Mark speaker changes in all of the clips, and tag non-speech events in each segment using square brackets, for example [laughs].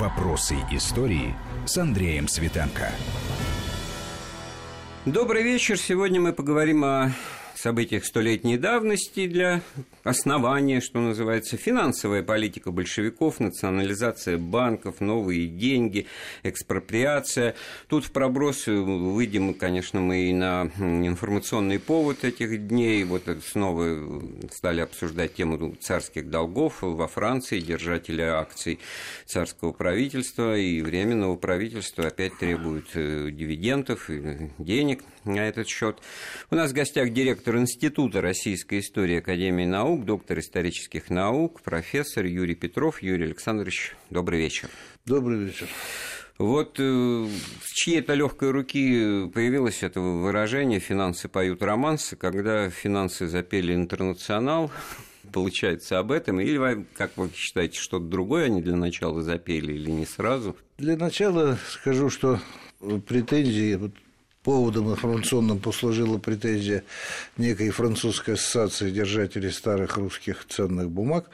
Speaker 1: Вопросы истории с Андреем Светенко.
Speaker 2: Добрый вечер. Сегодня мы поговорим о событиях столетней давности для основания, что называется, финансовая политика большевиков, национализация банков, новые деньги, экспроприация. Тут в пробросы выйдем, конечно, мы и на информационный повод этих дней. Вот снова стали обсуждать тему царских долгов во Франции, держатели акций царского правительства и временного правительства опять требуют э, дивидендов и денег на этот счет. У нас в гостях директор Института российской истории Академии наук, доктор исторических наук, профессор Юрий Петров. Юрий Александрович, добрый вечер.
Speaker 3: Добрый вечер.
Speaker 2: Вот э, с чьей-то легкой руки появилось это выражение «финансы поют романсы», когда финансы запели «Интернационал», [laughs] получается об этом, или, вы, как вы считаете, что-то другое они для начала запели или не сразу?
Speaker 3: Для начала скажу, что претензии Поводом информационным послужила претензия некой французской ассоциации держателей старых русских ценных бумаг.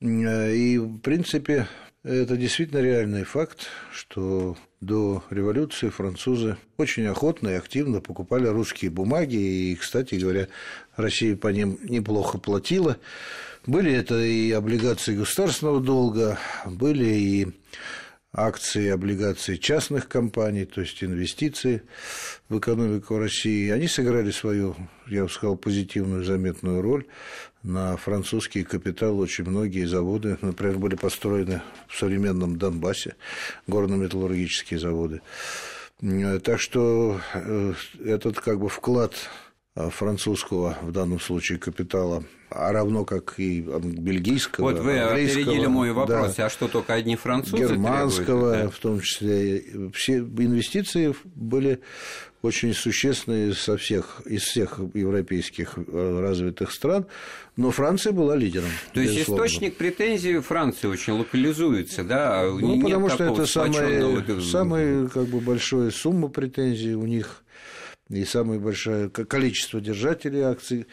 Speaker 3: И, в принципе, это действительно реальный факт, что до революции французы очень охотно и активно покупали русские бумаги, и, кстати говоря, Россия по ним неплохо платила. Были это и облигации государственного долга, были и акции, облигации частных компаний, то есть инвестиции в экономику России, они сыграли свою, я бы сказал, позитивную, заметную роль. На французский капитал очень многие заводы, например, были построены в современном Донбассе, горно-металлургические заводы. Так что э, этот как бы вклад французского, в данном случае, капитала, а равно как и бельгийского,
Speaker 2: Вот вы опередили мой вопрос, да, а что только одни французы
Speaker 3: Германского, требуют, да? в том числе. Все инвестиции были очень существенные со всех, из всех европейских э, развитых стран, но Франция была лидером.
Speaker 2: То есть безусловно. источник претензий Франции очень локализуется, да?
Speaker 3: А ну, потому что это самая, самая как бы, большая сумма претензий у них и самое большое количество держателей акций.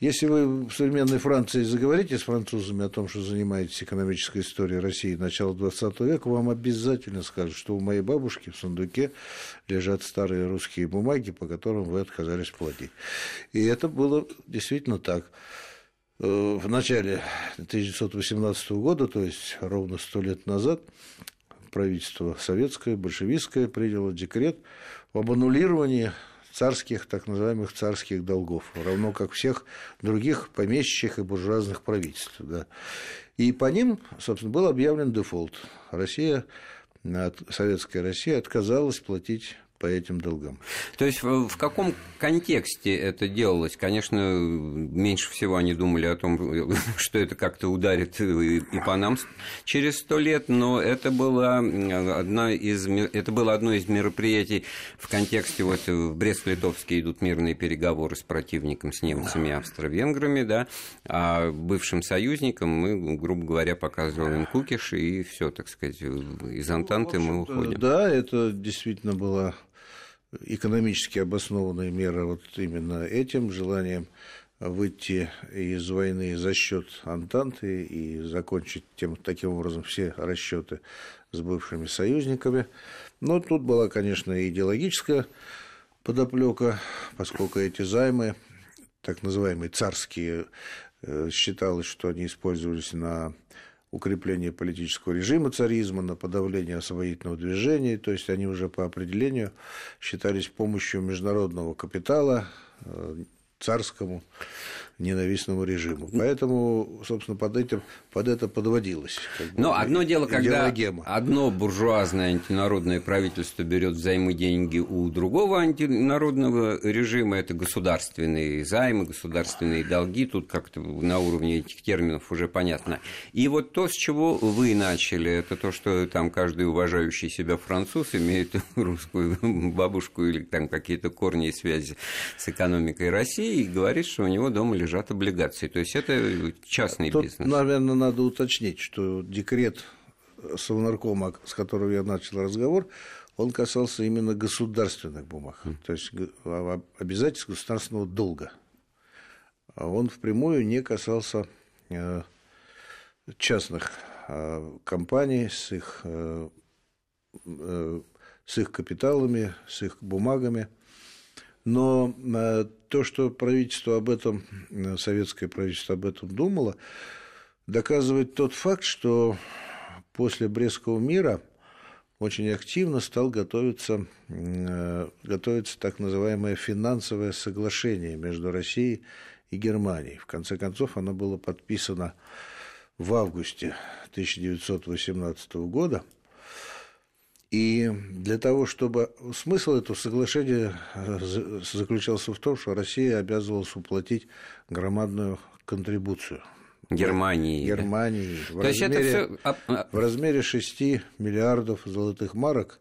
Speaker 3: Если вы в современной Франции заговорите с французами о том, что занимаетесь экономической историей России начала XX века, вам обязательно скажут, что у моей бабушки в сундуке лежат старые русские бумаги, по которым вы отказались платить. И это было действительно так. Э, в начале 1918 года, то есть ровно сто лет назад, правительство советское, большевистское приняло декрет об аннулировании царских, так называемых царских долгов, равно как всех других помещичьих и буржуазных правительств. Да. И по ним, собственно, был объявлен дефолт. Россия, советская Россия отказалась платить по этим долгам.
Speaker 2: То есть в каком контексте это делалось? Конечно, меньше всего они думали о том, [laughs] что это как-то ударит и по нам через сто лет, но это было, одно из, это было одно из мероприятий в контексте, вот в Брест-Литовске идут мирные переговоры с противником, с немцами, австро-венграми, да, а бывшим союзникам мы, грубо говоря, показываем кукиши, и все, так сказать, из Антанты ну, мы уходим.
Speaker 3: Да, это действительно было экономически обоснованная мера вот именно этим желанием выйти из войны за счет Антанты и закончить тем, таким образом все расчеты с бывшими союзниками. Но тут была, конечно, идеологическая подоплека, поскольку эти займы, так называемые царские, э, считалось, что они использовались на укрепление политического режима царизма, на подавление освободительного движения, то есть они уже по определению считались помощью международного капитала э, царскому ненавистному режиму. Поэтому, собственно, под, этим, под это подводилось.
Speaker 2: Как бы, Но одно дело, когда одно буржуазное антинародное правительство берет взаймы деньги у другого антинародного режима, это государственные займы, государственные долги, тут как-то на уровне этих терминов уже понятно. И вот то, с чего вы начали, это то, что там каждый уважающий себя француз имеет [laughs] русскую бабушку или там какие-то корни и связи с экономикой России и говорит, что у него дома лежит лежат облигации. То есть это частный
Speaker 3: Тут,
Speaker 2: бизнес.
Speaker 3: наверное, надо уточнить, что декрет Совнаркома, с которого я начал разговор, он касался именно государственных бумаг, mm. то есть а, обязательств государственного долга. А он впрямую не касался э, частных компаний, с их, с их капиталами, с их бумагами. Но то, что правительство об этом, советское правительство об этом думало, доказывает тот факт, что после Брестского мира очень активно стал готовиться, э, готовиться так называемое финансовое соглашение между Россией и Германией. В конце концов, оно было подписано в августе 1918 года. И для того, чтобы... Смысл этого соглашения э, заключался в том, что Россия обязывалась уплатить громадную контрибуцию –
Speaker 2: Германии.
Speaker 3: Германии. В, То размере, это все... А, в размере 6 миллиардов золотых марок,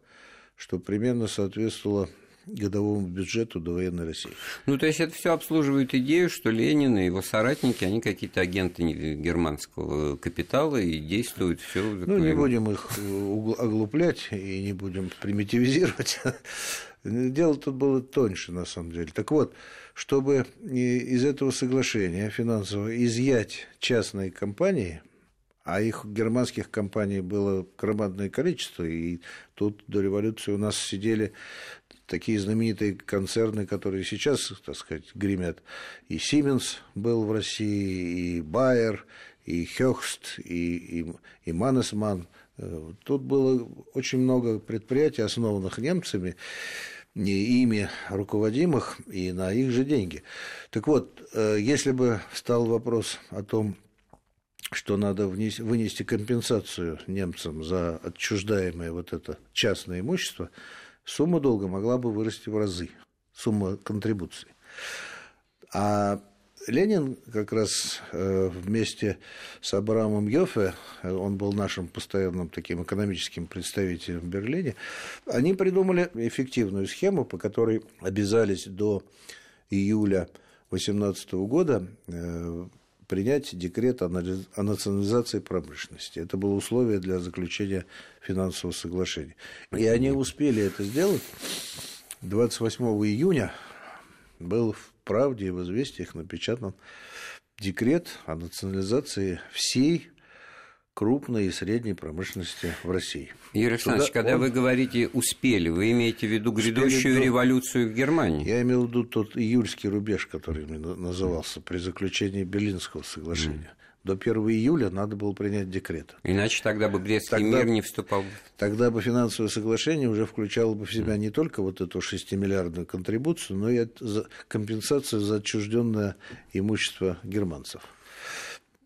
Speaker 3: что примерно соответствовало годовому бюджету до военной России.
Speaker 2: Ну, то есть это все обслуживает идею, что Ленин и его соратники, они какие-то агенты германского капитала и действуют все.
Speaker 3: Ну, не будем их оглуплять и не будем примитивизировать. [laughs] Дело тут было тоньше, на самом деле. Так вот, чтобы из этого соглашения финансового изъять частные компании, а их германских компаний было громадное количество, и тут до революции у нас сидели такие знаменитые концерны, которые сейчас, так сказать, гремят. И Siemens был в России, и Bayer, и Хёхст, и, и, и Маннесман. Э, тут было очень много предприятий, основанных немцами, ими руководимых и на их же деньги. Так вот, э, если бы встал вопрос о том, что надо вынести компенсацию немцам за отчуждаемое вот это частное имущество, сумма долга могла бы вырасти в разы, сумма контрибуции. А Ленин как раз э, вместе с Абрамом Йофе, он был нашим постоянным таким экономическим представителем в Берлине, они придумали эффективную схему, по которой обязались до июля 2018 года э, принять декрет о национализации промышленности. Это было условие для заключения финансового соглашения. И они успели это сделать. 28 июня был в «Правде» и в «Известиях» напечатан декрет о национализации всей крупной и средней промышленности в России.
Speaker 2: Юрий Александрович, когда он... вы говорите «успели», вы имеете в виду грядущую успели, революцию в Германии?
Speaker 3: Я имел в виду тот июльский рубеж, который назывался при заключении Берлинского соглашения. Mm до 1 июля надо было принять декрет.
Speaker 2: Иначе тогда бы Брестский тогда, мир не вступал.
Speaker 3: Тогда бы финансовое соглашение уже включало бы в себя не только вот эту 6-миллиардную контрибуцию, но и компенсацию за отчужденное имущество германцев.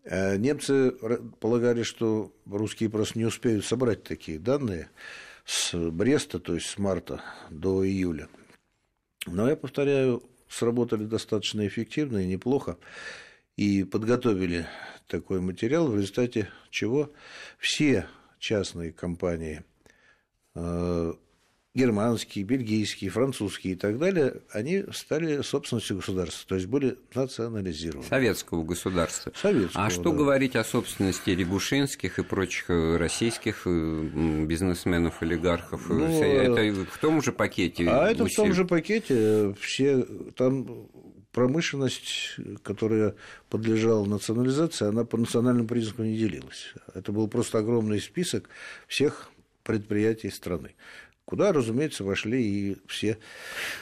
Speaker 3: Э, немцы полагали, что русские просто не успеют собрать такие данные с Бреста, то есть с марта до июля. Но я повторяю, сработали достаточно эффективно и неплохо и подготовили такой материал, в результате чего все частные компании э, германские, бельгийские, французские и так далее, они стали собственностью государства, то есть были национализированы.
Speaker 2: Советского государства.
Speaker 3: Советского,
Speaker 2: а что да. говорить о собственности Рябушинских и прочих э, российских э, бизнесменов, олигархов? Ну, это в том же пакете?
Speaker 3: А это в том же пакете. Все там промышленность, которая подлежала национализации, она по национальным признакам не делилась. Это был просто огромный список всех предприятий страны куда, разумеется, вошли и все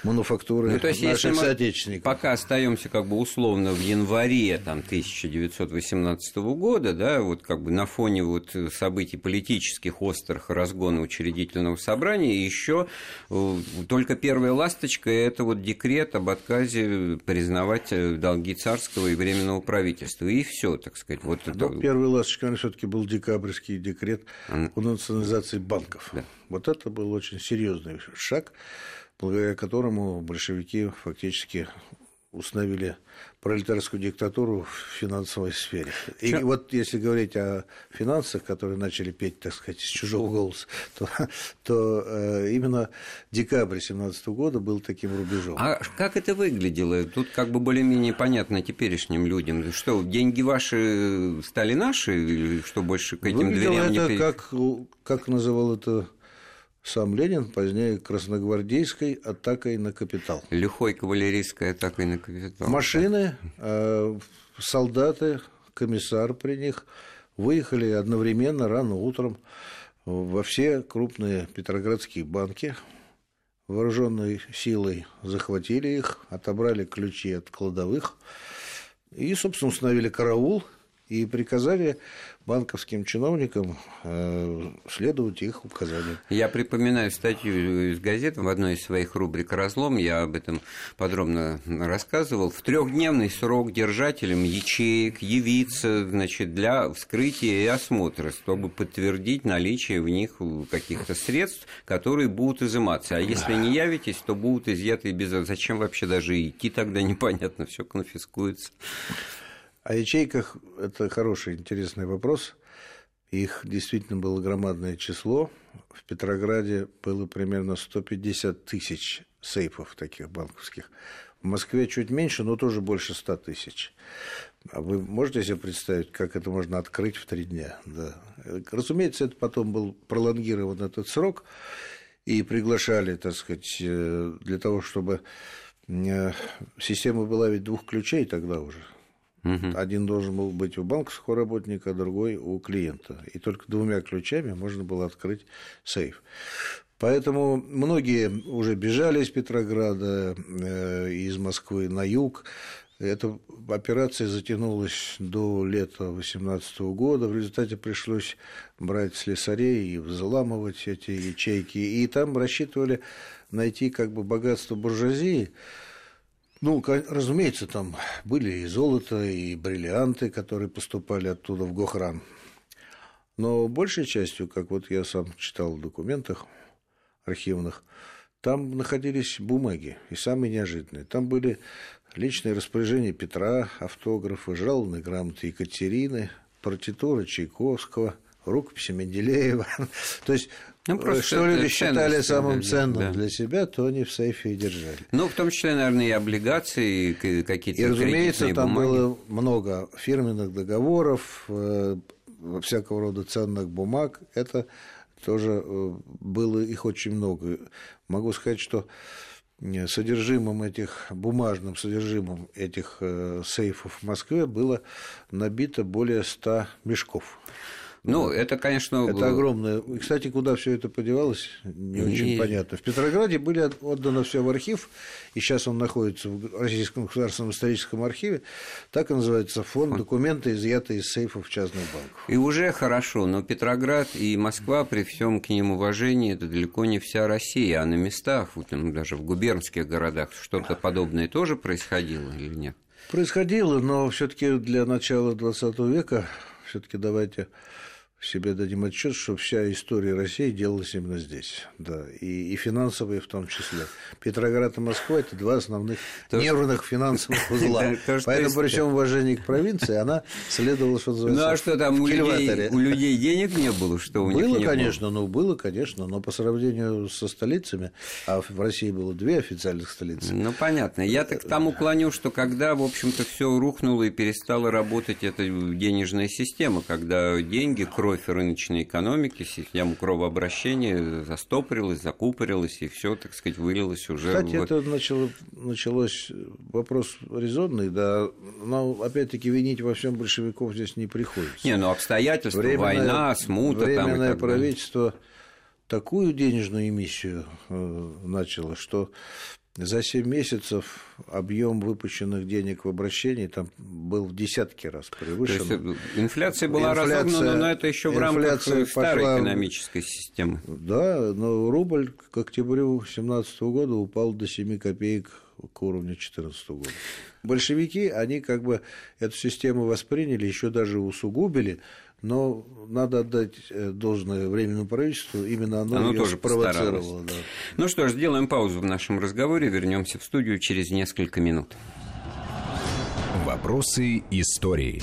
Speaker 3: мануфактуры ну, то есть, наших если соотечественников.
Speaker 2: пока остаемся как бы условно в январе там, 1918 года, да, вот как бы на фоне вот событий политических острых разгона учредительного собрания, еще э, только первая ласточка – это вот декрет об отказе признавать э, долги царского и временного правительства. И все, так сказать. Вот
Speaker 3: это... Первая ласточка, все-таки был декабрьский декрет о национализации банков. Да. Вот это был очень серьезный шаг, благодаря которому большевики фактически установили пролетарскую диктатуру в финансовой сфере. И Чё? вот если говорить о финансах, которые начали петь, так сказать, из чужого голоса, то, то э, именно декабрь 2017 года был таким рубежом.
Speaker 2: А как это выглядело? Тут как бы более-менее понятно теперешним людям. Что, деньги ваши стали наши, или что больше к этим
Speaker 3: Выглядело
Speaker 2: дверям
Speaker 3: это, не... Как, как называл это сам Ленин, позднее красногвардейской атакой на капитал.
Speaker 2: Лихой кавалерийской атакой на капитал.
Speaker 3: Машины, э, солдаты, комиссар при них, выехали одновременно рано утром во все крупные петроградские банки, вооруженной силой захватили их, отобрали ключи от кладовых и, собственно, установили караул и приказали банковским чиновникам э, следовать их указаниям.
Speaker 2: Я припоминаю статью из газеты в одной из своих рубрик «Разлом», я об этом подробно рассказывал. В трехдневный срок держателям ячеек явиться значит, для вскрытия и осмотра, чтобы подтвердить наличие в них каких-то средств, которые будут изыматься. А если не явитесь, то будут изъяты без... Зачем вообще даже идти тогда, непонятно, все конфискуется.
Speaker 3: О ячейках – это хороший, интересный вопрос. Их действительно было громадное число. В Петрограде было примерно 150 тысяч сейфов таких банковских. В Москве чуть меньше, но тоже больше 100 тысяч. А вы можете себе представить, как это можно открыть в три дня? Да. Разумеется, это потом был пролонгирован этот срок, и приглашали, так сказать, э, для того, чтобы э, система была ведь двух ключей тогда уже. Угу. Один должен был быть у банковского работника, другой у клиента. И только двумя ключами можно было открыть сейф. Поэтому многие уже бежали из Петрограда, э, из Москвы на юг. Эта операция затянулась до лета 2018 года. В результате пришлось брать слесарей и взламывать эти ячейки. И там рассчитывали найти как бы богатство буржуазии, ну, разумеется, там были и золото, и бриллианты, которые поступали оттуда в Гохран. Но большей частью, как вот я сам читал в документах архивных, там находились бумаги, и самые неожиданные. Там были личные распоряжения Петра, автографы, жалобные грамоты Екатерины, партитуры Чайковского, рукописи Менделеева. [laughs] То есть ну, просто что люди считали самым ценным да. для себя, то они в сейфе и держали.
Speaker 2: Ну, в том числе, наверное, и облигации, и какие-то
Speaker 3: И, разумеется, там
Speaker 2: бумаги.
Speaker 3: было много фирменных договоров, э, всякого рода ценных бумаг. Это тоже э, было их очень много. Могу сказать, что содержимым этих, бумажным содержимым этих э, сейфов в Москве было набито более 100 мешков.
Speaker 2: Ну, это, конечно...
Speaker 3: Это огромное. Кстати, куда все это подевалось, не очень и... понятно. В Петрограде были отдано все в архив, и сейчас он находится в Российском государственном историческом архиве. Так и называется фонд документы, изъятые из сейфов частных банков.
Speaker 2: И уже хорошо, но Петроград и Москва, при всем к ним уважении, это далеко не вся Россия, а на местах, вот, ну, даже в губернских городах, что-то подобное тоже происходило или нет?
Speaker 3: Происходило, но все-таки для начала 20 века все-таки давайте себе дадим отчет, что вся история России делалась именно здесь, да, и, и финансовые в том числе. Петроград и Москва – это два основных то, нервных финансовых [laughs] узла. Поэтому при всем уважении к провинции она следовала, что называется,
Speaker 2: Ну, а что там, у людей, у людей денег не было, что у
Speaker 3: было,
Speaker 2: них
Speaker 3: не конечно, было? ну, было, конечно, но по сравнению со столицами, а в России было две официальных столицы.
Speaker 2: Ну, понятно. Я так там уклоню, что когда, в общем-то, все рухнуло и перестала работать эта денежная система, когда деньги, кровь кровь рыночной экономики, система кровообращения застопорилась, закупорилась, и все, так сказать, вылилось уже.
Speaker 3: Кстати, в... это начало, началось вопрос резонный, да, но опять-таки винить во всем большевиков здесь не приходится.
Speaker 2: Не, ну обстоятельства, временное, война, смута
Speaker 3: временное
Speaker 2: там и так
Speaker 3: правительство такую денежную эмиссию э, начало, что за 7 месяцев объем выпущенных денег в обращении там был в десятки раз превышен. То есть
Speaker 2: инфляция была инфляция, разогнана, но это еще в рамках старой пошла, экономической системы.
Speaker 3: Да, но рубль к октябрю 2017 года упал до 7 копеек к уровню 2014 года. Большевики, они как бы эту систему восприняли, еще даже усугубили, но надо отдать э, должное временному правительству, именно оно, оно тоже спровоцировало. Да.
Speaker 2: Ну что ж, сделаем паузу в нашем разговоре, вернемся в студию через несколько минут.
Speaker 1: Вопросы истории.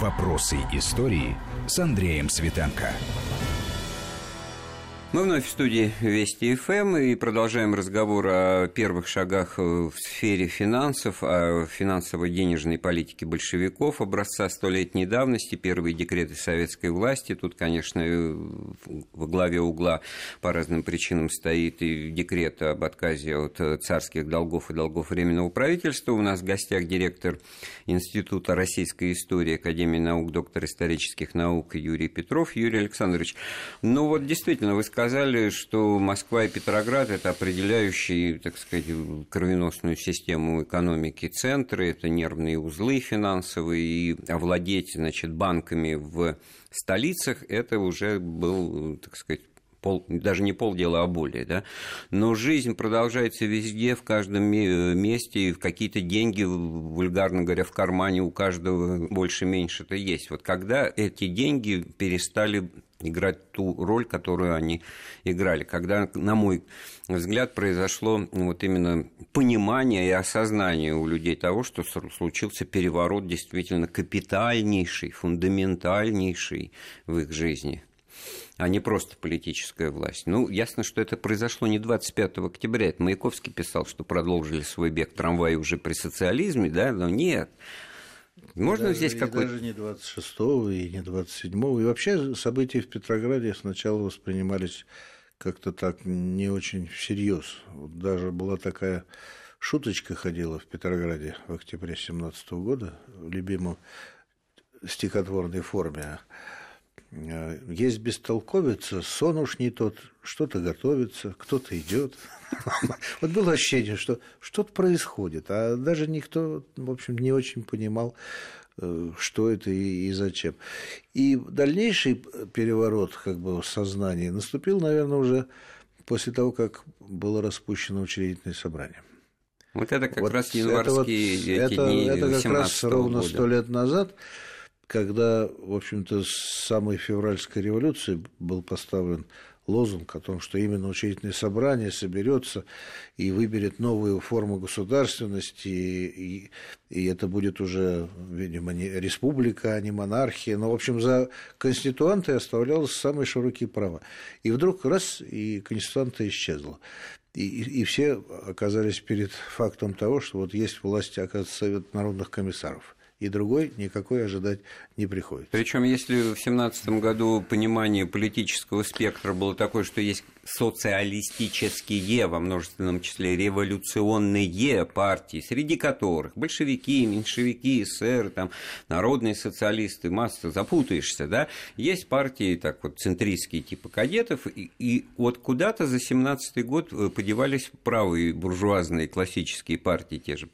Speaker 1: Вопросы истории с Андреем Светенко.
Speaker 2: Мы вновь в студии Вести ФМ и продолжаем разговор о первых шагах в сфере финансов, о финансово-денежной политике большевиков образца столетней давности, первые декреты советской власти. Тут, конечно, во главе угла по разным причинам стоит и декрет об отказе от царских долгов и долгов Временного правительства. У нас в гостях директор Института российской истории Академии наук, доктор исторических наук Юрий Петров. Юрий Александрович, ну вот действительно, вы сказали, что Москва и Петроград – это определяющие, так сказать, кровеносную систему экономики центры, это нервные узлы финансовые, и овладеть, значит, банками в столицах – это уже был, так сказать, пол, даже не полдела, а более, да, но жизнь продолжается везде, в каждом месте, и какие-то деньги, вульгарно говоря, в кармане у каждого больше-меньше-то есть. Вот когда эти деньги перестали играть ту роль, которую они играли. Когда, на мой взгляд, произошло вот именно понимание и осознание у людей того, что случился переворот действительно капитальнейший, фундаментальнейший в их жизни а не просто политическая власть. Ну, ясно, что это произошло не 25 октября. Это Маяковский писал, что продолжили свой бег трамваи уже при социализме, да, но нет. Можно
Speaker 3: даже,
Speaker 2: здесь какой-то...
Speaker 3: Даже не 26-го и не 27-го. И вообще события в Петрограде сначала воспринимались как-то так не очень всерьез. Вот даже была такая шуточка ходила в Петрограде в октябре 17 года в любимом стихотворной форме. Э, есть бестолковица, сон уж не тот, что-то готовится, кто-то идет. [laughs] Вот было ощущение, что что-то происходит, а даже никто, в общем, не очень понимал, э, что это и, и зачем. И дальнейший переворот как бы в сознании наступил, наверное, уже после того, как было распущено учредительное собрание.
Speaker 2: Вот это как вот раз январские
Speaker 3: это, вот, эти это, дни Это как раз ровно сто лет назад когда, в общем-то, с самой февральской революции был поставлен лозунг о том, что именно учредительное собрание соберется и выберет новую форму государственности, и, и это будет уже, видимо, не республика, а не монархия. Но, в общем, за конституантой оставлялось самые широкие права. И вдруг раз, и конституанта исчезла. И, и, и все оказались перед фактом того, что вот есть власть, оказывается, Совет народных комиссаров и другой никакой ожидать не приходится.
Speaker 2: Причем, если в семнадцатом году понимание политического спектра было такое, что есть социалистические, во множественном числе революционные партии, среди которых большевики, меньшевики, эсеры, там, народные социалисты, масса, запутаешься, да, есть партии, так вот, центристские типа кадетов, и, и вот куда-то за семнадцатый год э, подевались правые буржуазные классические партии, те же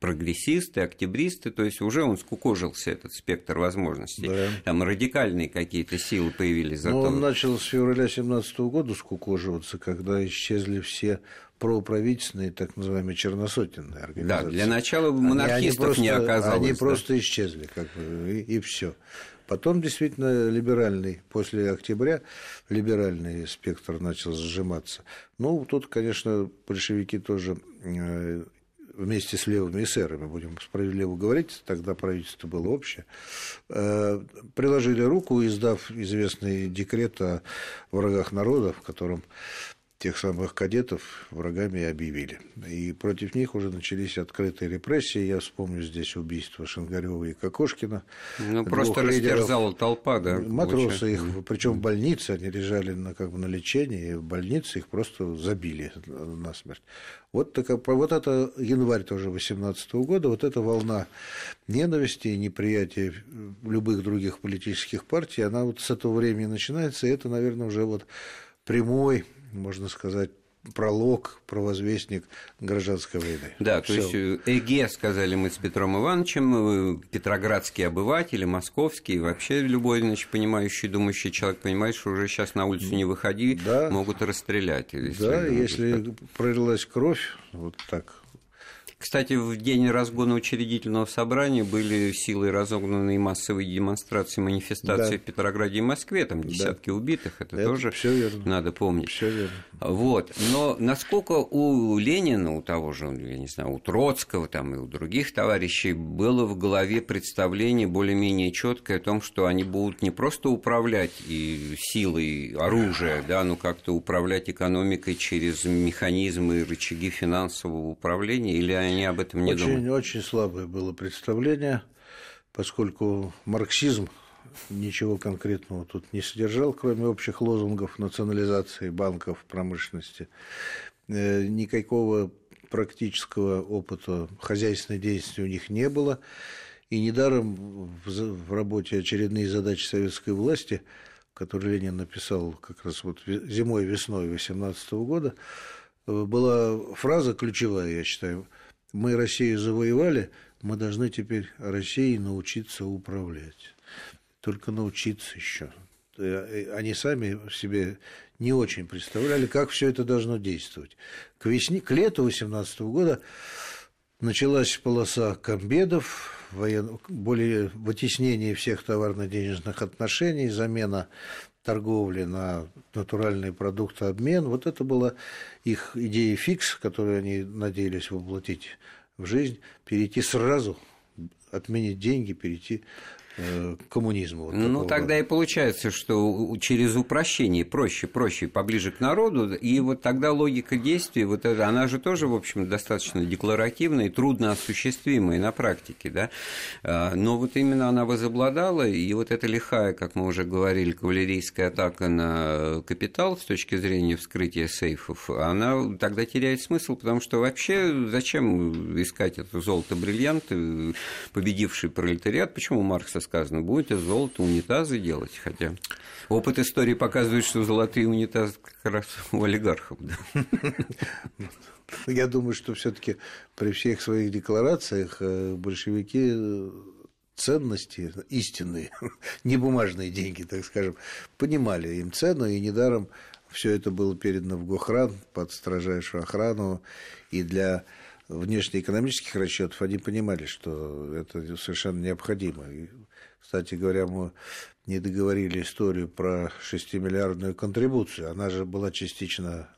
Speaker 2: прогрессисты, октябристы, то есть уже он скукожился, этот спектр возможностей. Да. Там радикальные какие-то силы появились.
Speaker 3: Зато... Но он начал с февраля 2017 года скукоживаться, когда исчезли все проправительственные, так называемые черносотенные организации.
Speaker 2: Да, для начала монархистов
Speaker 3: они,
Speaker 2: они
Speaker 3: просто,
Speaker 2: не оказалось.
Speaker 3: Они
Speaker 2: да?
Speaker 3: просто исчезли, как бы, и, и все. Потом действительно либеральный, после октября либеральный спектр начал сжиматься. Ну, тут, конечно, большевики тоже э, вместе с левыми эсерами, будем справедливо говорить, тогда правительство было общее, э, приложили руку, издав известный декрет о врагах народа, в котором тех самых кадетов врагами объявили. И против них уже начались открытые репрессии. Я вспомню здесь убийство Шангарева и Кокошкина.
Speaker 2: Ну, просто растерзала толпа, да?
Speaker 3: Матросы их, причем в больнице, они лежали на, как бы, на лечении, и в больнице их просто забили насмерть. Вот, такая, вот это январь тоже 18 года, вот эта волна ненависти и неприятия любых других политических партий, она вот с этого времени начинается, и это, наверное, уже вот прямой можно сказать, пролог, провозвестник гражданской войны.
Speaker 2: Да, Всё. то есть э, ЭГЕ, сказали мы с Петром Ивановичем, э, петроградские обыватели, московские, вообще любой, значит, понимающий, думающий человек понимает, что уже сейчас на улицу не выходи, да. могут расстрелять.
Speaker 3: Если да, если пролилась кровь, вот так,
Speaker 2: Кстати, в день разгона учредительного собрания были силой разогнанные массовые демонстрации, манифестации да. в Петрограде и Москве, там десятки да. убитых, это, это тоже надо помнить.
Speaker 3: Все верно.
Speaker 2: Вот. Но насколько у Ленина, у того же, я не знаю, у Троцкого там, и у других товарищей было в голове представление более-менее четкое о том, что они будут не просто управлять и силой оружия, да, но как-то управлять экономикой через механизмы и рычаги финансового управления, или они об этом не
Speaker 3: очень,
Speaker 2: думают?
Speaker 3: Очень слабое было представление, поскольку марксизм ничего конкретного тут не содержал, кроме общих лозунгов национализации банков, промышленности. Э, никакого практического опыта хозяйственной деятельности у них не было. И недаром в работе «Очередные задачи советской власти», которую Ленин написал как раз вот зимой весной 18 года, э, была фраза ключевая, я считаю, «Мы Россию завоевали, мы должны теперь Россией научиться управлять». Только научиться еще. Э, они сами себе не очень представляли, как все это должно действовать. К, весне, к лету 18 года началась полоса комбедов, воен... более вытеснение всех товарно-денежных отношений, замена торговли на натуральные продукты, обмен. Вот это была их идея фикс, которую они надеялись воплотить в жизнь, перейти сразу, отменить деньги, перейти Э, коммунизма. Вот
Speaker 2: ну, тогда рода. и получается, что через упрощение проще, проще, поближе к народу, и вот тогда логика действий, вот это, она же тоже, в общем, достаточно декларативная и трудно осуществимая на практике, да, а, но вот именно она возобладала, и вот эта лихая, как мы уже говорили, кавалерийская атака на капитал с точки зрения вскрытия сейфов, она тогда теряет смысл, потому что вообще зачем искать это золото-бриллианты, победивший пролетариат, почему Маркс сказано, будете золото унитазы делать, хотя опыт истории показывает, что золотые унитазы как раз у олигархов. Да?
Speaker 3: Я думаю, что все-таки при всех своих декларациях э, большевики э, ценности истинные, [laughs] не бумажные деньги, так скажем, понимали им цену, и недаром все это было передано в Гохран под строжайшую охрану, и для внешнеэкономических расчетов они понимали, что это совершенно необходимо. И кстати говоря, мы не договорили историю про 6-миллиардную контрибуцию. Она же была частично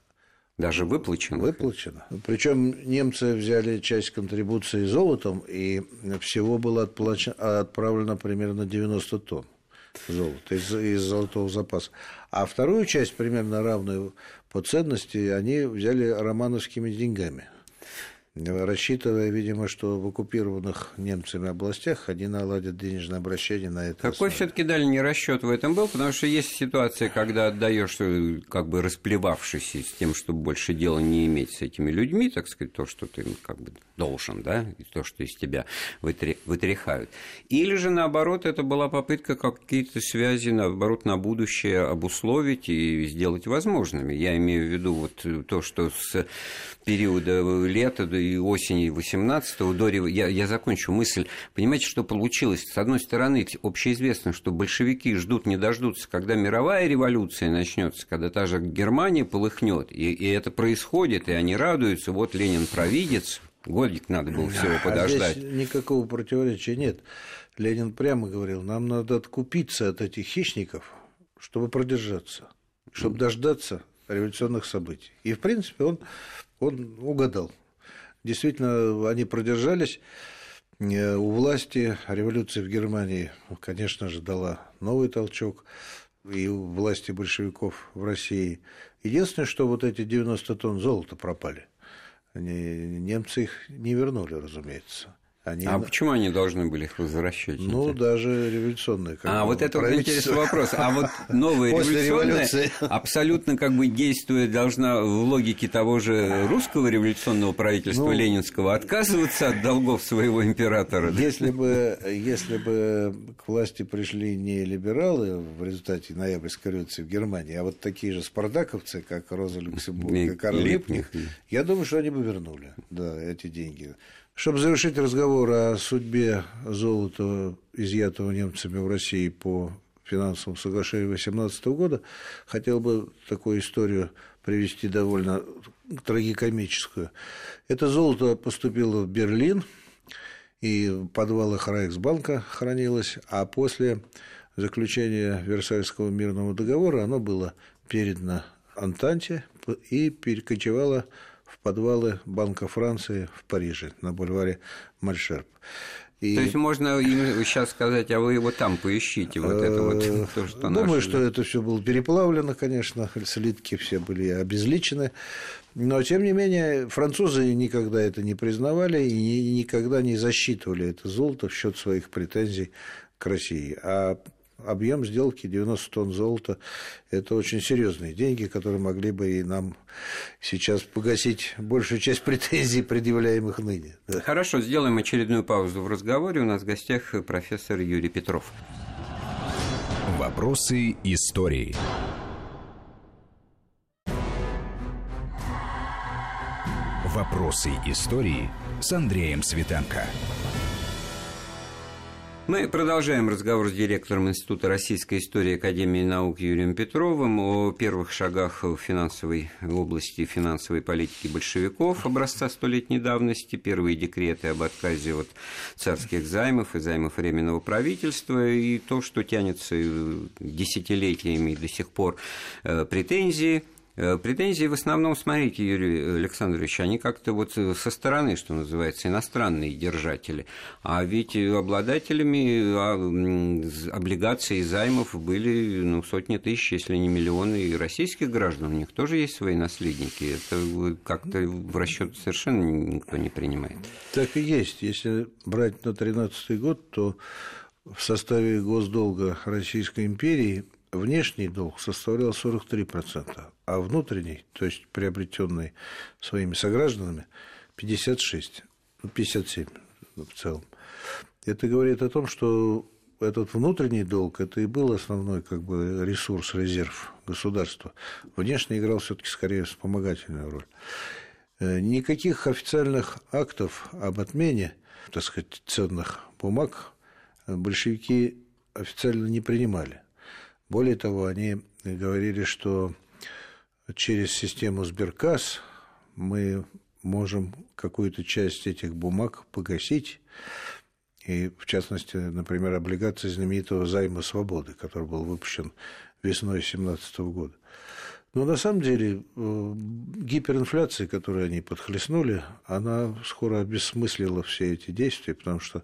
Speaker 2: даже выплачена.
Speaker 3: Выплачена. Причем немцы взяли часть контрибуции золотом, и всего было отправлено примерно 90 тонн золота из, из золотого запаса. А вторую часть, примерно равную по ценности, они взяли романовскими деньгами – рассчитывая, видимо, что в оккупированных немцами областях они наладят денежное обращение на это.
Speaker 2: Какой все-таки дальний расчет в этом был? Потому что есть ситуация, когда отдаешь, э, как бы расплевавшись с тем, чтобы больше дела не иметь с этими людьми, так сказать, то, что ты как бы должен, да, и то, что из тебя вытряхают. Или же, наоборот, это была попытка какие-то связи, наоборот, на будущее обусловить и сделать возможными. Я имею в виду вот то, что с периода лета и осени 18-го до я, я закончу мысль. Понимаете, что получилось? С одной стороны, общеизвестно, что большевики ждут, не дождутся, когда мировая революция начнется, когда та же Германия полыхнет, и, и это происходит, и они радуются, вот Ленин провидец, годик надо было всего подождать.
Speaker 3: А здесь никакого противоречия нет. Ленин прямо говорил, нам надо откупиться от этих хищников, чтобы продержаться, чтобы дождаться революционных событий. И, в принципе, он, он угадал. Действительно, они продержались. Э, у власти революция в Германии, конечно же, дала новый толчок и у власти большевиков в России. Единственное, что вот эти 90 тонн золота пропали. Немцы их не вернули, разумеется.
Speaker 2: Они... А почему они должны были их возвращать?
Speaker 3: Ну, даже революционные.
Speaker 2: А вот это вот интересный вопрос. А вот новая революционная абсолютно как бы действуя должна в логике того же русского революционного правительства ну, ленинского отказываться от долгов своего императора.
Speaker 3: Если бы, если бы к власти пришли не либералы в результате ноябрьской революции в Германии, а вот такие же спартаковцы, как Роза Люксембург и Карл Липних, я думаю, что они бы вернули да, эти деньги. Чтобы завершить разговор о судьбе золота, изъятого немцами в России по финансовому соглашению 2018 года, хотел бы такую историю привести довольно трагикомическую. Это золото поступило в Берлин, и в подвалах Райхсбанка хранилось, а после заключения Версальского мирного договора оно было передано Антанте и перекочевало в подвалы Банка Франции в Париже на бульваре Мальшерб.
Speaker 2: И... То есть можно сейчас сказать, а вы его там поищите, вот это вот
Speaker 3: э, то, что Думаю, нашли. что это все было переплавлено, конечно, слитки все были обезличены. Но, тем не менее, французы никогда это не признавали и никогда не засчитывали это золото в счет своих претензий к России. А объем сделки 90 тонн золота – это очень серьезные деньги, которые могли бы и нам сейчас погасить большую часть претензий, предъявляемых ныне.
Speaker 2: Да. Хорошо, сделаем очередную паузу в разговоре. У нас в гостях профессор Юрий Петров.
Speaker 1: Вопросы истории. Вопросы истории с Андреем Светенко.
Speaker 2: Мы продолжаем разговор с директором Института российской истории Академии наук Юрием Петровым о первых шагах в финансовой области финансовой политики большевиков образца столетней давности, первые декреты об отказе от царских займов и займов временного правительства и то, что тянется десятилетиями до сих пор э, претензии – претензии в основном, смотрите, Юрий Александрович, они как-то вот со стороны, что называется, иностранные держатели. А ведь обладателями а, облигаций и займов были ну, сотни тысяч, если не миллионы и российских граждан. У них тоже есть свои наследники. Это как-то в расчет совершенно никто не принимает.
Speaker 3: Так и есть. Если брать на 2013 год, то в составе госдолга Российской империи внешний долг составлял 43%, а внутренний, то есть приобретенный своими согражданами, 56, 57 ну, в целом. Это говорит о том, что этот внутренний долг это и был основной как бы ресурс, резерв государства. Внешне играл все-таки скорее вспомогательную роль. Э, никаких официальных актов об отмене, так сказать, ценных бумаг большевики официально не принимали. Более того, они говорили, что через систему Сберкасс мы можем какую-то часть этих бумаг погасить, и, в частности, например, облигации знаменитого займа свободы, который был выпущен весной 2017 года. Но на самом деле э, гиперинфляция, которую они подхлестнули, она скоро обесмыслила все эти действия, потому что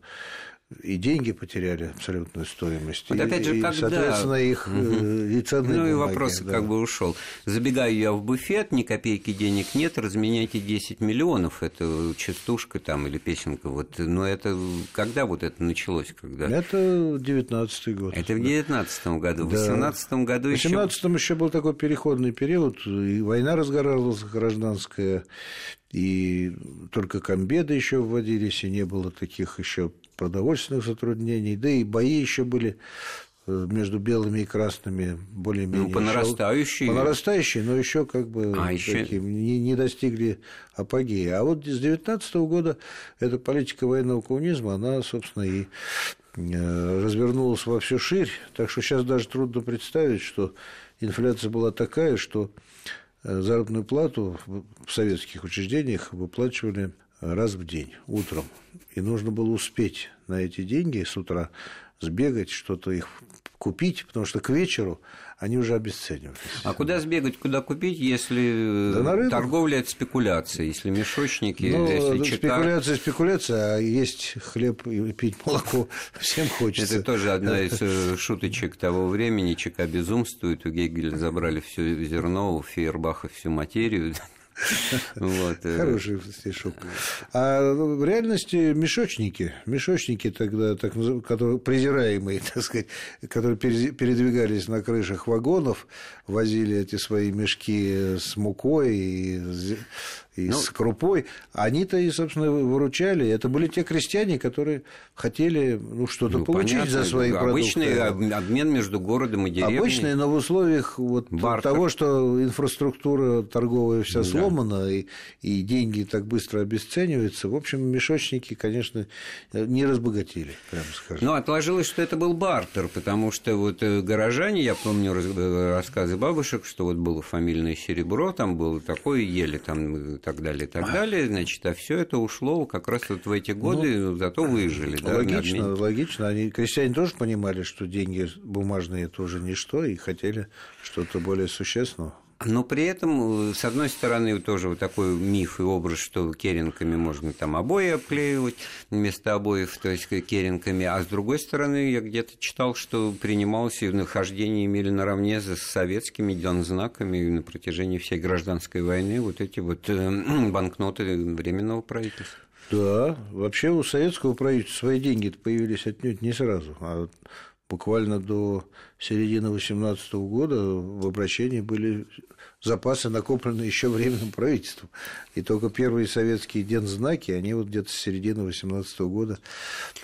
Speaker 3: и деньги потеряли абсолютную стоимость.
Speaker 2: Вот опять же,
Speaker 3: и,
Speaker 2: когда...
Speaker 3: соответственно, их угу. и ценные
Speaker 2: Ну
Speaker 3: и
Speaker 2: вопрос да. как бы ушел. Забегаю я в буфет, ни копейки денег нет, разменяйте 10 миллионов, это частушка там или песенка. Вот, но это когда вот это началось? Когда?
Speaker 3: Это 19 год.
Speaker 2: Это в 19 году. В 18 году
Speaker 3: еще... В 18 еще был такой переходный период, и война разгоралась гражданская, и только комбеды еще вводились, и не было таких еще продовольственных затруднений, да и бои еще были э, между белыми и красными более-менее...
Speaker 2: Ну, по нарастающей.
Speaker 3: По нарастающей, но еще как бы а, еще... не, не достигли апогея. А вот с 19 года эта политика военного коммунизма, она, собственно, и э, развернулась во всю ширь. Так что сейчас даже трудно представить, что инфляция была такая, что э, заработную плату в советских учреждениях выплачивали раз в день, утром. И нужно было успеть на эти деньги с утра сбегать, что-то их купить, потому что к вечеру они уже обесценивались.
Speaker 2: А куда сбегать, куда купить, если да торговля – это спекуляция, если мешочники,
Speaker 3: ну,
Speaker 2: если
Speaker 3: чека... Спекуляция, спекуляция, а есть хлеб и пить молоко [laughs] всем хочется.
Speaker 2: Это тоже одна из э, шуточек того времени. ЧК безумствует, у Гегеля забрали все зерно, у Фейербаха всю материю, [laughs] [laughs]
Speaker 3: вот. Э, Хороший стишок. А в реальности мешочники, мешочники тогда, так, которые презираемые, [laughs] так сказать, которые передвигались на крышах вагонов, возили эти свои мешки с мукой и, и ну, с крупой. Они-то и, собственно, выручали. Это были те крестьяне, которые хотели ну, что-то ну, получить понятно, за свои
Speaker 2: обычный
Speaker 3: продукты.
Speaker 2: Обычный обмен между городом и деревней.
Speaker 3: Обычный, но в условиях вот того, что инфраструктура торговая вся да. сломана, и, и деньги так быстро обесцениваются. В общем, мешочники, конечно, не разбогатели, прямо скажем.
Speaker 2: Ну, отложилось, что это был бартер, потому что вот э, горожане, я помню рассказы бабушек, что вот было фамильное серебро, там было такое, ели там так далее, и так далее. Значит, а все это ушло как раз вот в эти годы, ну, зато выжили.
Speaker 3: Да, логично, логично. Они, крестьяне тоже понимали, что деньги бумажные это уже ничто, и хотели что-то более существенного.
Speaker 2: Но при этом, с одной стороны, тоже вот такой миф и образ, что керенками можно там обои обклеивать вместо обоев, то есть керенками, а с другой стороны, я где-то читал, что принималось и нахождение имели наравне с советскими знаками на протяжении всей гражданской войны вот эти вот э, [clears throat] банкноты Временного правительства.
Speaker 3: Да, вообще у советского правительства свои деньги появились отнюдь не сразу, а буквально до середины 18 года в обращении были запасы, накопленные еще временным правительством. И только первые советские дензнаки, они вот где-то с середины 18 года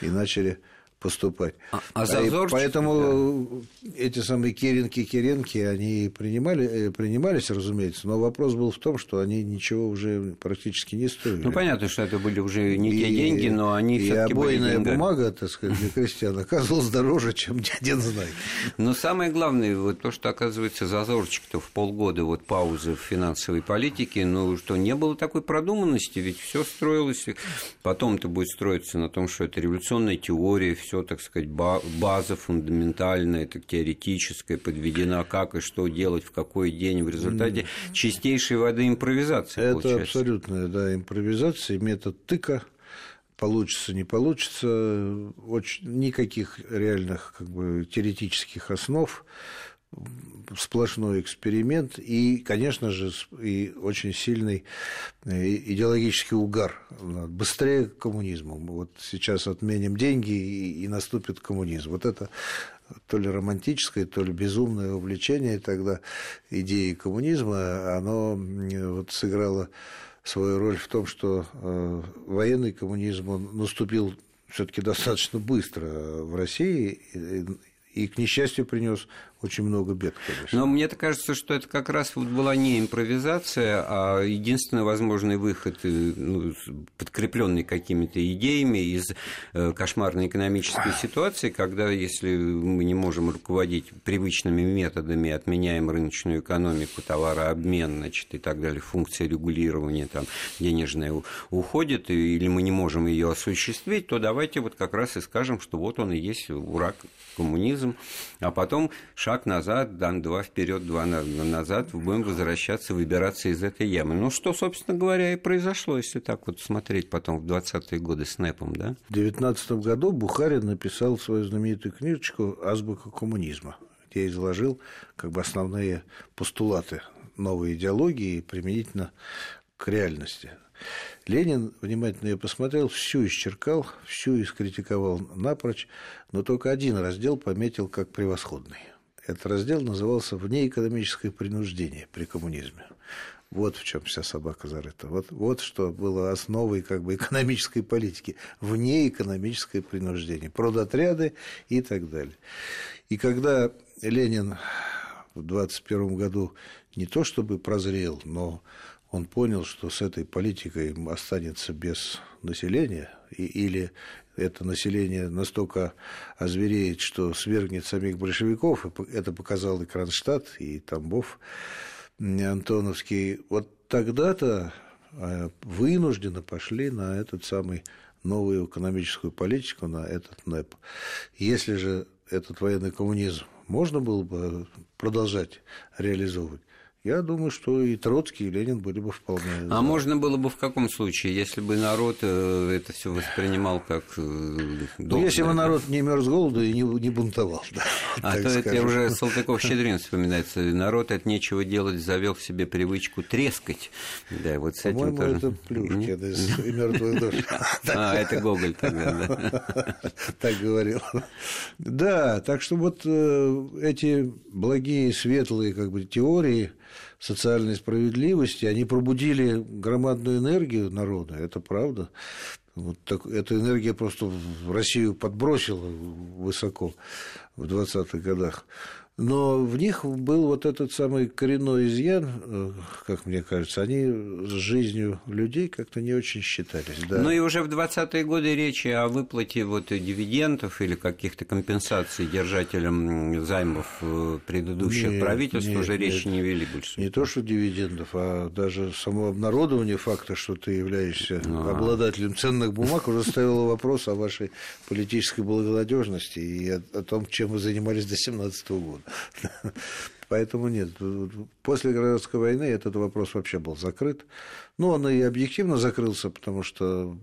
Speaker 3: и начали поступать. А, а зазорчик, Поэтому да. эти самые Керенки, Керенки, они принимали, э, принимались, разумеется, но вопрос был в том, что они ничего уже практически не стоили.
Speaker 2: Ну, понятно, что это были уже не и, те деньги, но они
Speaker 3: и все-таки обойная были бумага, так сказать, для крестьян оказывалась дороже, чем один знак.
Speaker 2: Но самое главное, вот то, что, оказывается, зазорчик-то в полгода вот паузы в финансовой политике, ну, что не было такой продуманности, ведь все строилось, потом-то будет строиться на том, что это революционная теория, все все, так сказать, база фундаментальная, это теоретическая, подведена, как и что делать, в какой день, в результате чистейшей воды импровизации
Speaker 3: Это получается. абсолютная, да, импровизация, метод тыка, получится, не получится, очень, никаких реальных как бы, теоретических основ, сплошной эксперимент и, конечно же, и очень сильный э, идеологический угар. Быстрее к коммунизму. Вот сейчас отменим деньги и, и наступит коммунизм. Вот это то ли романтическое, то ли безумное увлечение тогда идеей коммунизма, оно вот сыграло свою роль в том, что э, военный коммунизм он наступил все-таки достаточно быстро в России, и, к несчастью, принес очень много бед, конечно.
Speaker 2: Но мне кажется, что это как раз вот была не импровизация, а единственный возможный выход, э, ну, подкрепленный какими-то идеями из э, кошмарной экономической ситуации, когда, если мы не можем руководить привычными методами, отменяем рыночную экономику, товарообмен, значит, и так далее, функция регулирования там, денежная уходит, или мы не можем ее осуществить, то давайте вот как раз и скажем, что вот он и есть враг коммунизм, а потом шаг шаг назад, дан два вперед, два назад, будем возвращаться, выбираться из этой ямы. Ну, что, собственно говоря, и произошло, если так вот смотреть потом в 20-е годы с НЭПом, да?
Speaker 3: В 19 году Бухарин написал свою знаменитую книжечку «Азбука коммунизма», где изложил как бы основные постулаты новой идеологии применительно к реальности. Ленин внимательно ее посмотрел, всю исчеркал, всю искритиковал напрочь, но только один раздел пометил как превосходный. Этот раздел назывался «Внеэкономическое принуждение при коммунизме». Вот в чем вся собака зарыта. Вот, вот что было основой как бы, [laughs] экономической политики. Внеэкономическое принуждение. Продотряды и так далее. И когда Ленин в 21 году не то чтобы прозрел, но он понял, что с этой политикой останется без населения, и, или это население настолько озвереет, что свергнет самих большевиков. Это показал и Кронштадт, и Тамбов Антоновский. Вот тогда-то э, вынужденно пошли на этот самый новую экономическую политику, на этот НЭП. Если же этот военный коммунизм можно было бы продолжать реализовывать, я думаю, что и Троцкий, и Ленин были бы вполне.
Speaker 2: А можно было бы в каком случае, если бы народ э, это все воспринимал как
Speaker 3: э, ну, если бы народ не мерз голоду и не, не бунтовал. Да, [laughs]
Speaker 2: а то скажем. это уже [laughs] Салтыков-Щедрин вспоминается. Народ от нечего делать завел в себе привычку трескать. Да, вот с этим
Speaker 3: тоже. это Плюшкин из «Мертвых душ». [laughs]
Speaker 2: А, это Гоголь тогда,
Speaker 3: да. Так говорил. Да, так что вот э, эти благие, светлые как бы теории, социальной справедливости, они пробудили громадную энергию народа, это правда. Вот так, эта энергия просто в Россию подбросила высоко в 20-х годах. Но в них был вот этот самый коренной изъян, э, как мне кажется, они с жизнью людей как-то не очень считались. Да.
Speaker 2: Ну и уже в 20-е годы речи о выплате вот дивидендов или каких-то компенсаций держателям займов э, предыдущих нет, правительств нет, уже речи не вели больше.
Speaker 3: Не то, что дивидендов, а даже само обнародование факта, что ты являешься а. обладателем ценных бумаг, уже ставило вопрос о вашей политической благонадежности и о, о том, чем вы занимались до 17 года. [laughs] Поэтому нет. После гражданской войны этот вопрос вообще был закрыт. Ну, он и объективно закрылся, потому что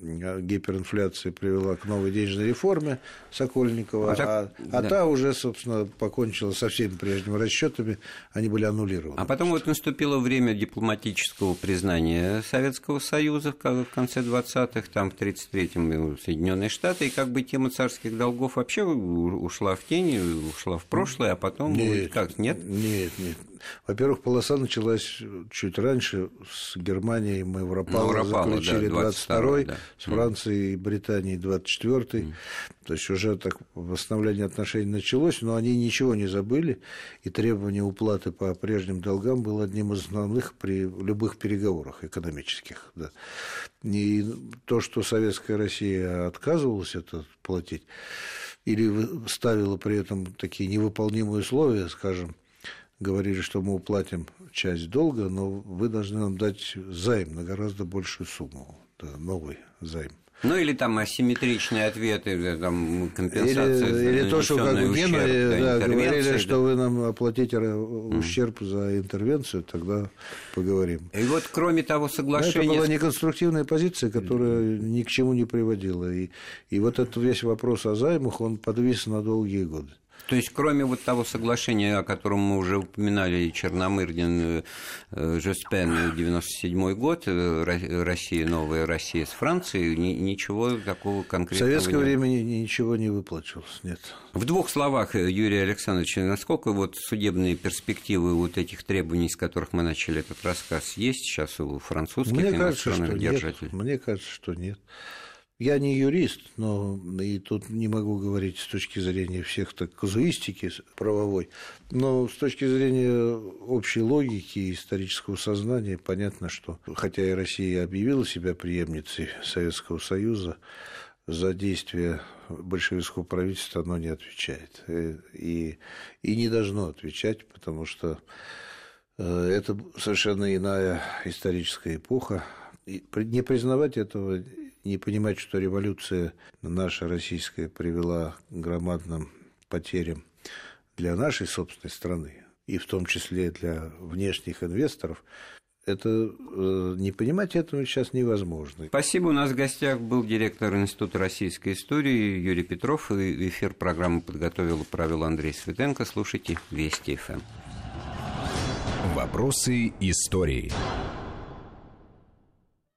Speaker 3: гиперинфляция привела к новой денежной реформе Сокольникова, а, так, а, а да. та уже, собственно, покончила со всеми прежними расчетами, они были аннулированы.
Speaker 2: А потом вот наступило время дипломатического признания Советского Союза в конце 20-х, там в 33-м Соединенные Штаты, и как бы тема царских долгов вообще ушла в тень, ушла в прошлое, а потом
Speaker 3: нет,
Speaker 2: как, нет?
Speaker 3: Нет, нет. Во-первых, полоса началась чуть раньше, с Германией мы в Рапалло заключили да, 22-й, да. с Францией и Британией 24-й. Mm. То есть уже так восстановление отношений началось, но они ничего не забыли, и требование уплаты по прежним долгам было одним из основных при любых переговорах экономических. Да. И то, что Советская Россия отказывалась это платить, или ставила при этом такие невыполнимые условия, скажем, говорили, что мы уплатим часть долга, но вы должны нам дать займ на гораздо большую сумму, да, новый займ.
Speaker 2: Ну или там асимметричные ответы, там компенсация
Speaker 3: или, или то, что как Гена да, говорили, да. что вы нам оплатите ущерб mm. за интервенцию, тогда поговорим.
Speaker 2: И вот кроме того соглашения...
Speaker 3: Но это была неконструктивная позиция, которая mm. ни к чему не приводила. И, и вот этот весь вопрос о займах, он подвис на долгие годы.
Speaker 2: То есть, кроме вот того соглашения, о котором мы уже упоминали, Черномырдин, э, Жеспен, 97 год, э, Россия, новая Россия с Францией, ничего такого конкретного
Speaker 3: В советское нет. время ничего не выплачивалось, нет.
Speaker 2: В двух словах, э, Юрий Александрович, насколько вот судебные перспективы вот этих требований, с которых мы начали этот рассказ, есть сейчас у французских
Speaker 3: Мне кажется, что держателей? Нет. Мне кажется, что нет. Я не юрист, но и тут не могу говорить с точки зрения всех так казуистики правовой, но с точки зрения общей логики и исторического сознания понятно, что хотя и Россия объявила себя преемницей Советского Союза, за действия большевистского правительства оно не отвечает. Э, и, и не должно отвечать, потому что э, это совершенно иная историческая эпоха. И не признавать этого не понимать, что революция наша российская привела к громадным потерям для нашей собственной страны, и в том числе для внешних инвесторов, это э, не понимать этого сейчас невозможно.
Speaker 2: Спасибо. У нас в гостях был директор Института российской истории Юрий Петров. И эфир программы подготовил и провел Андрей Светенко. Слушайте Вести ФМ.
Speaker 1: Вопросы истории.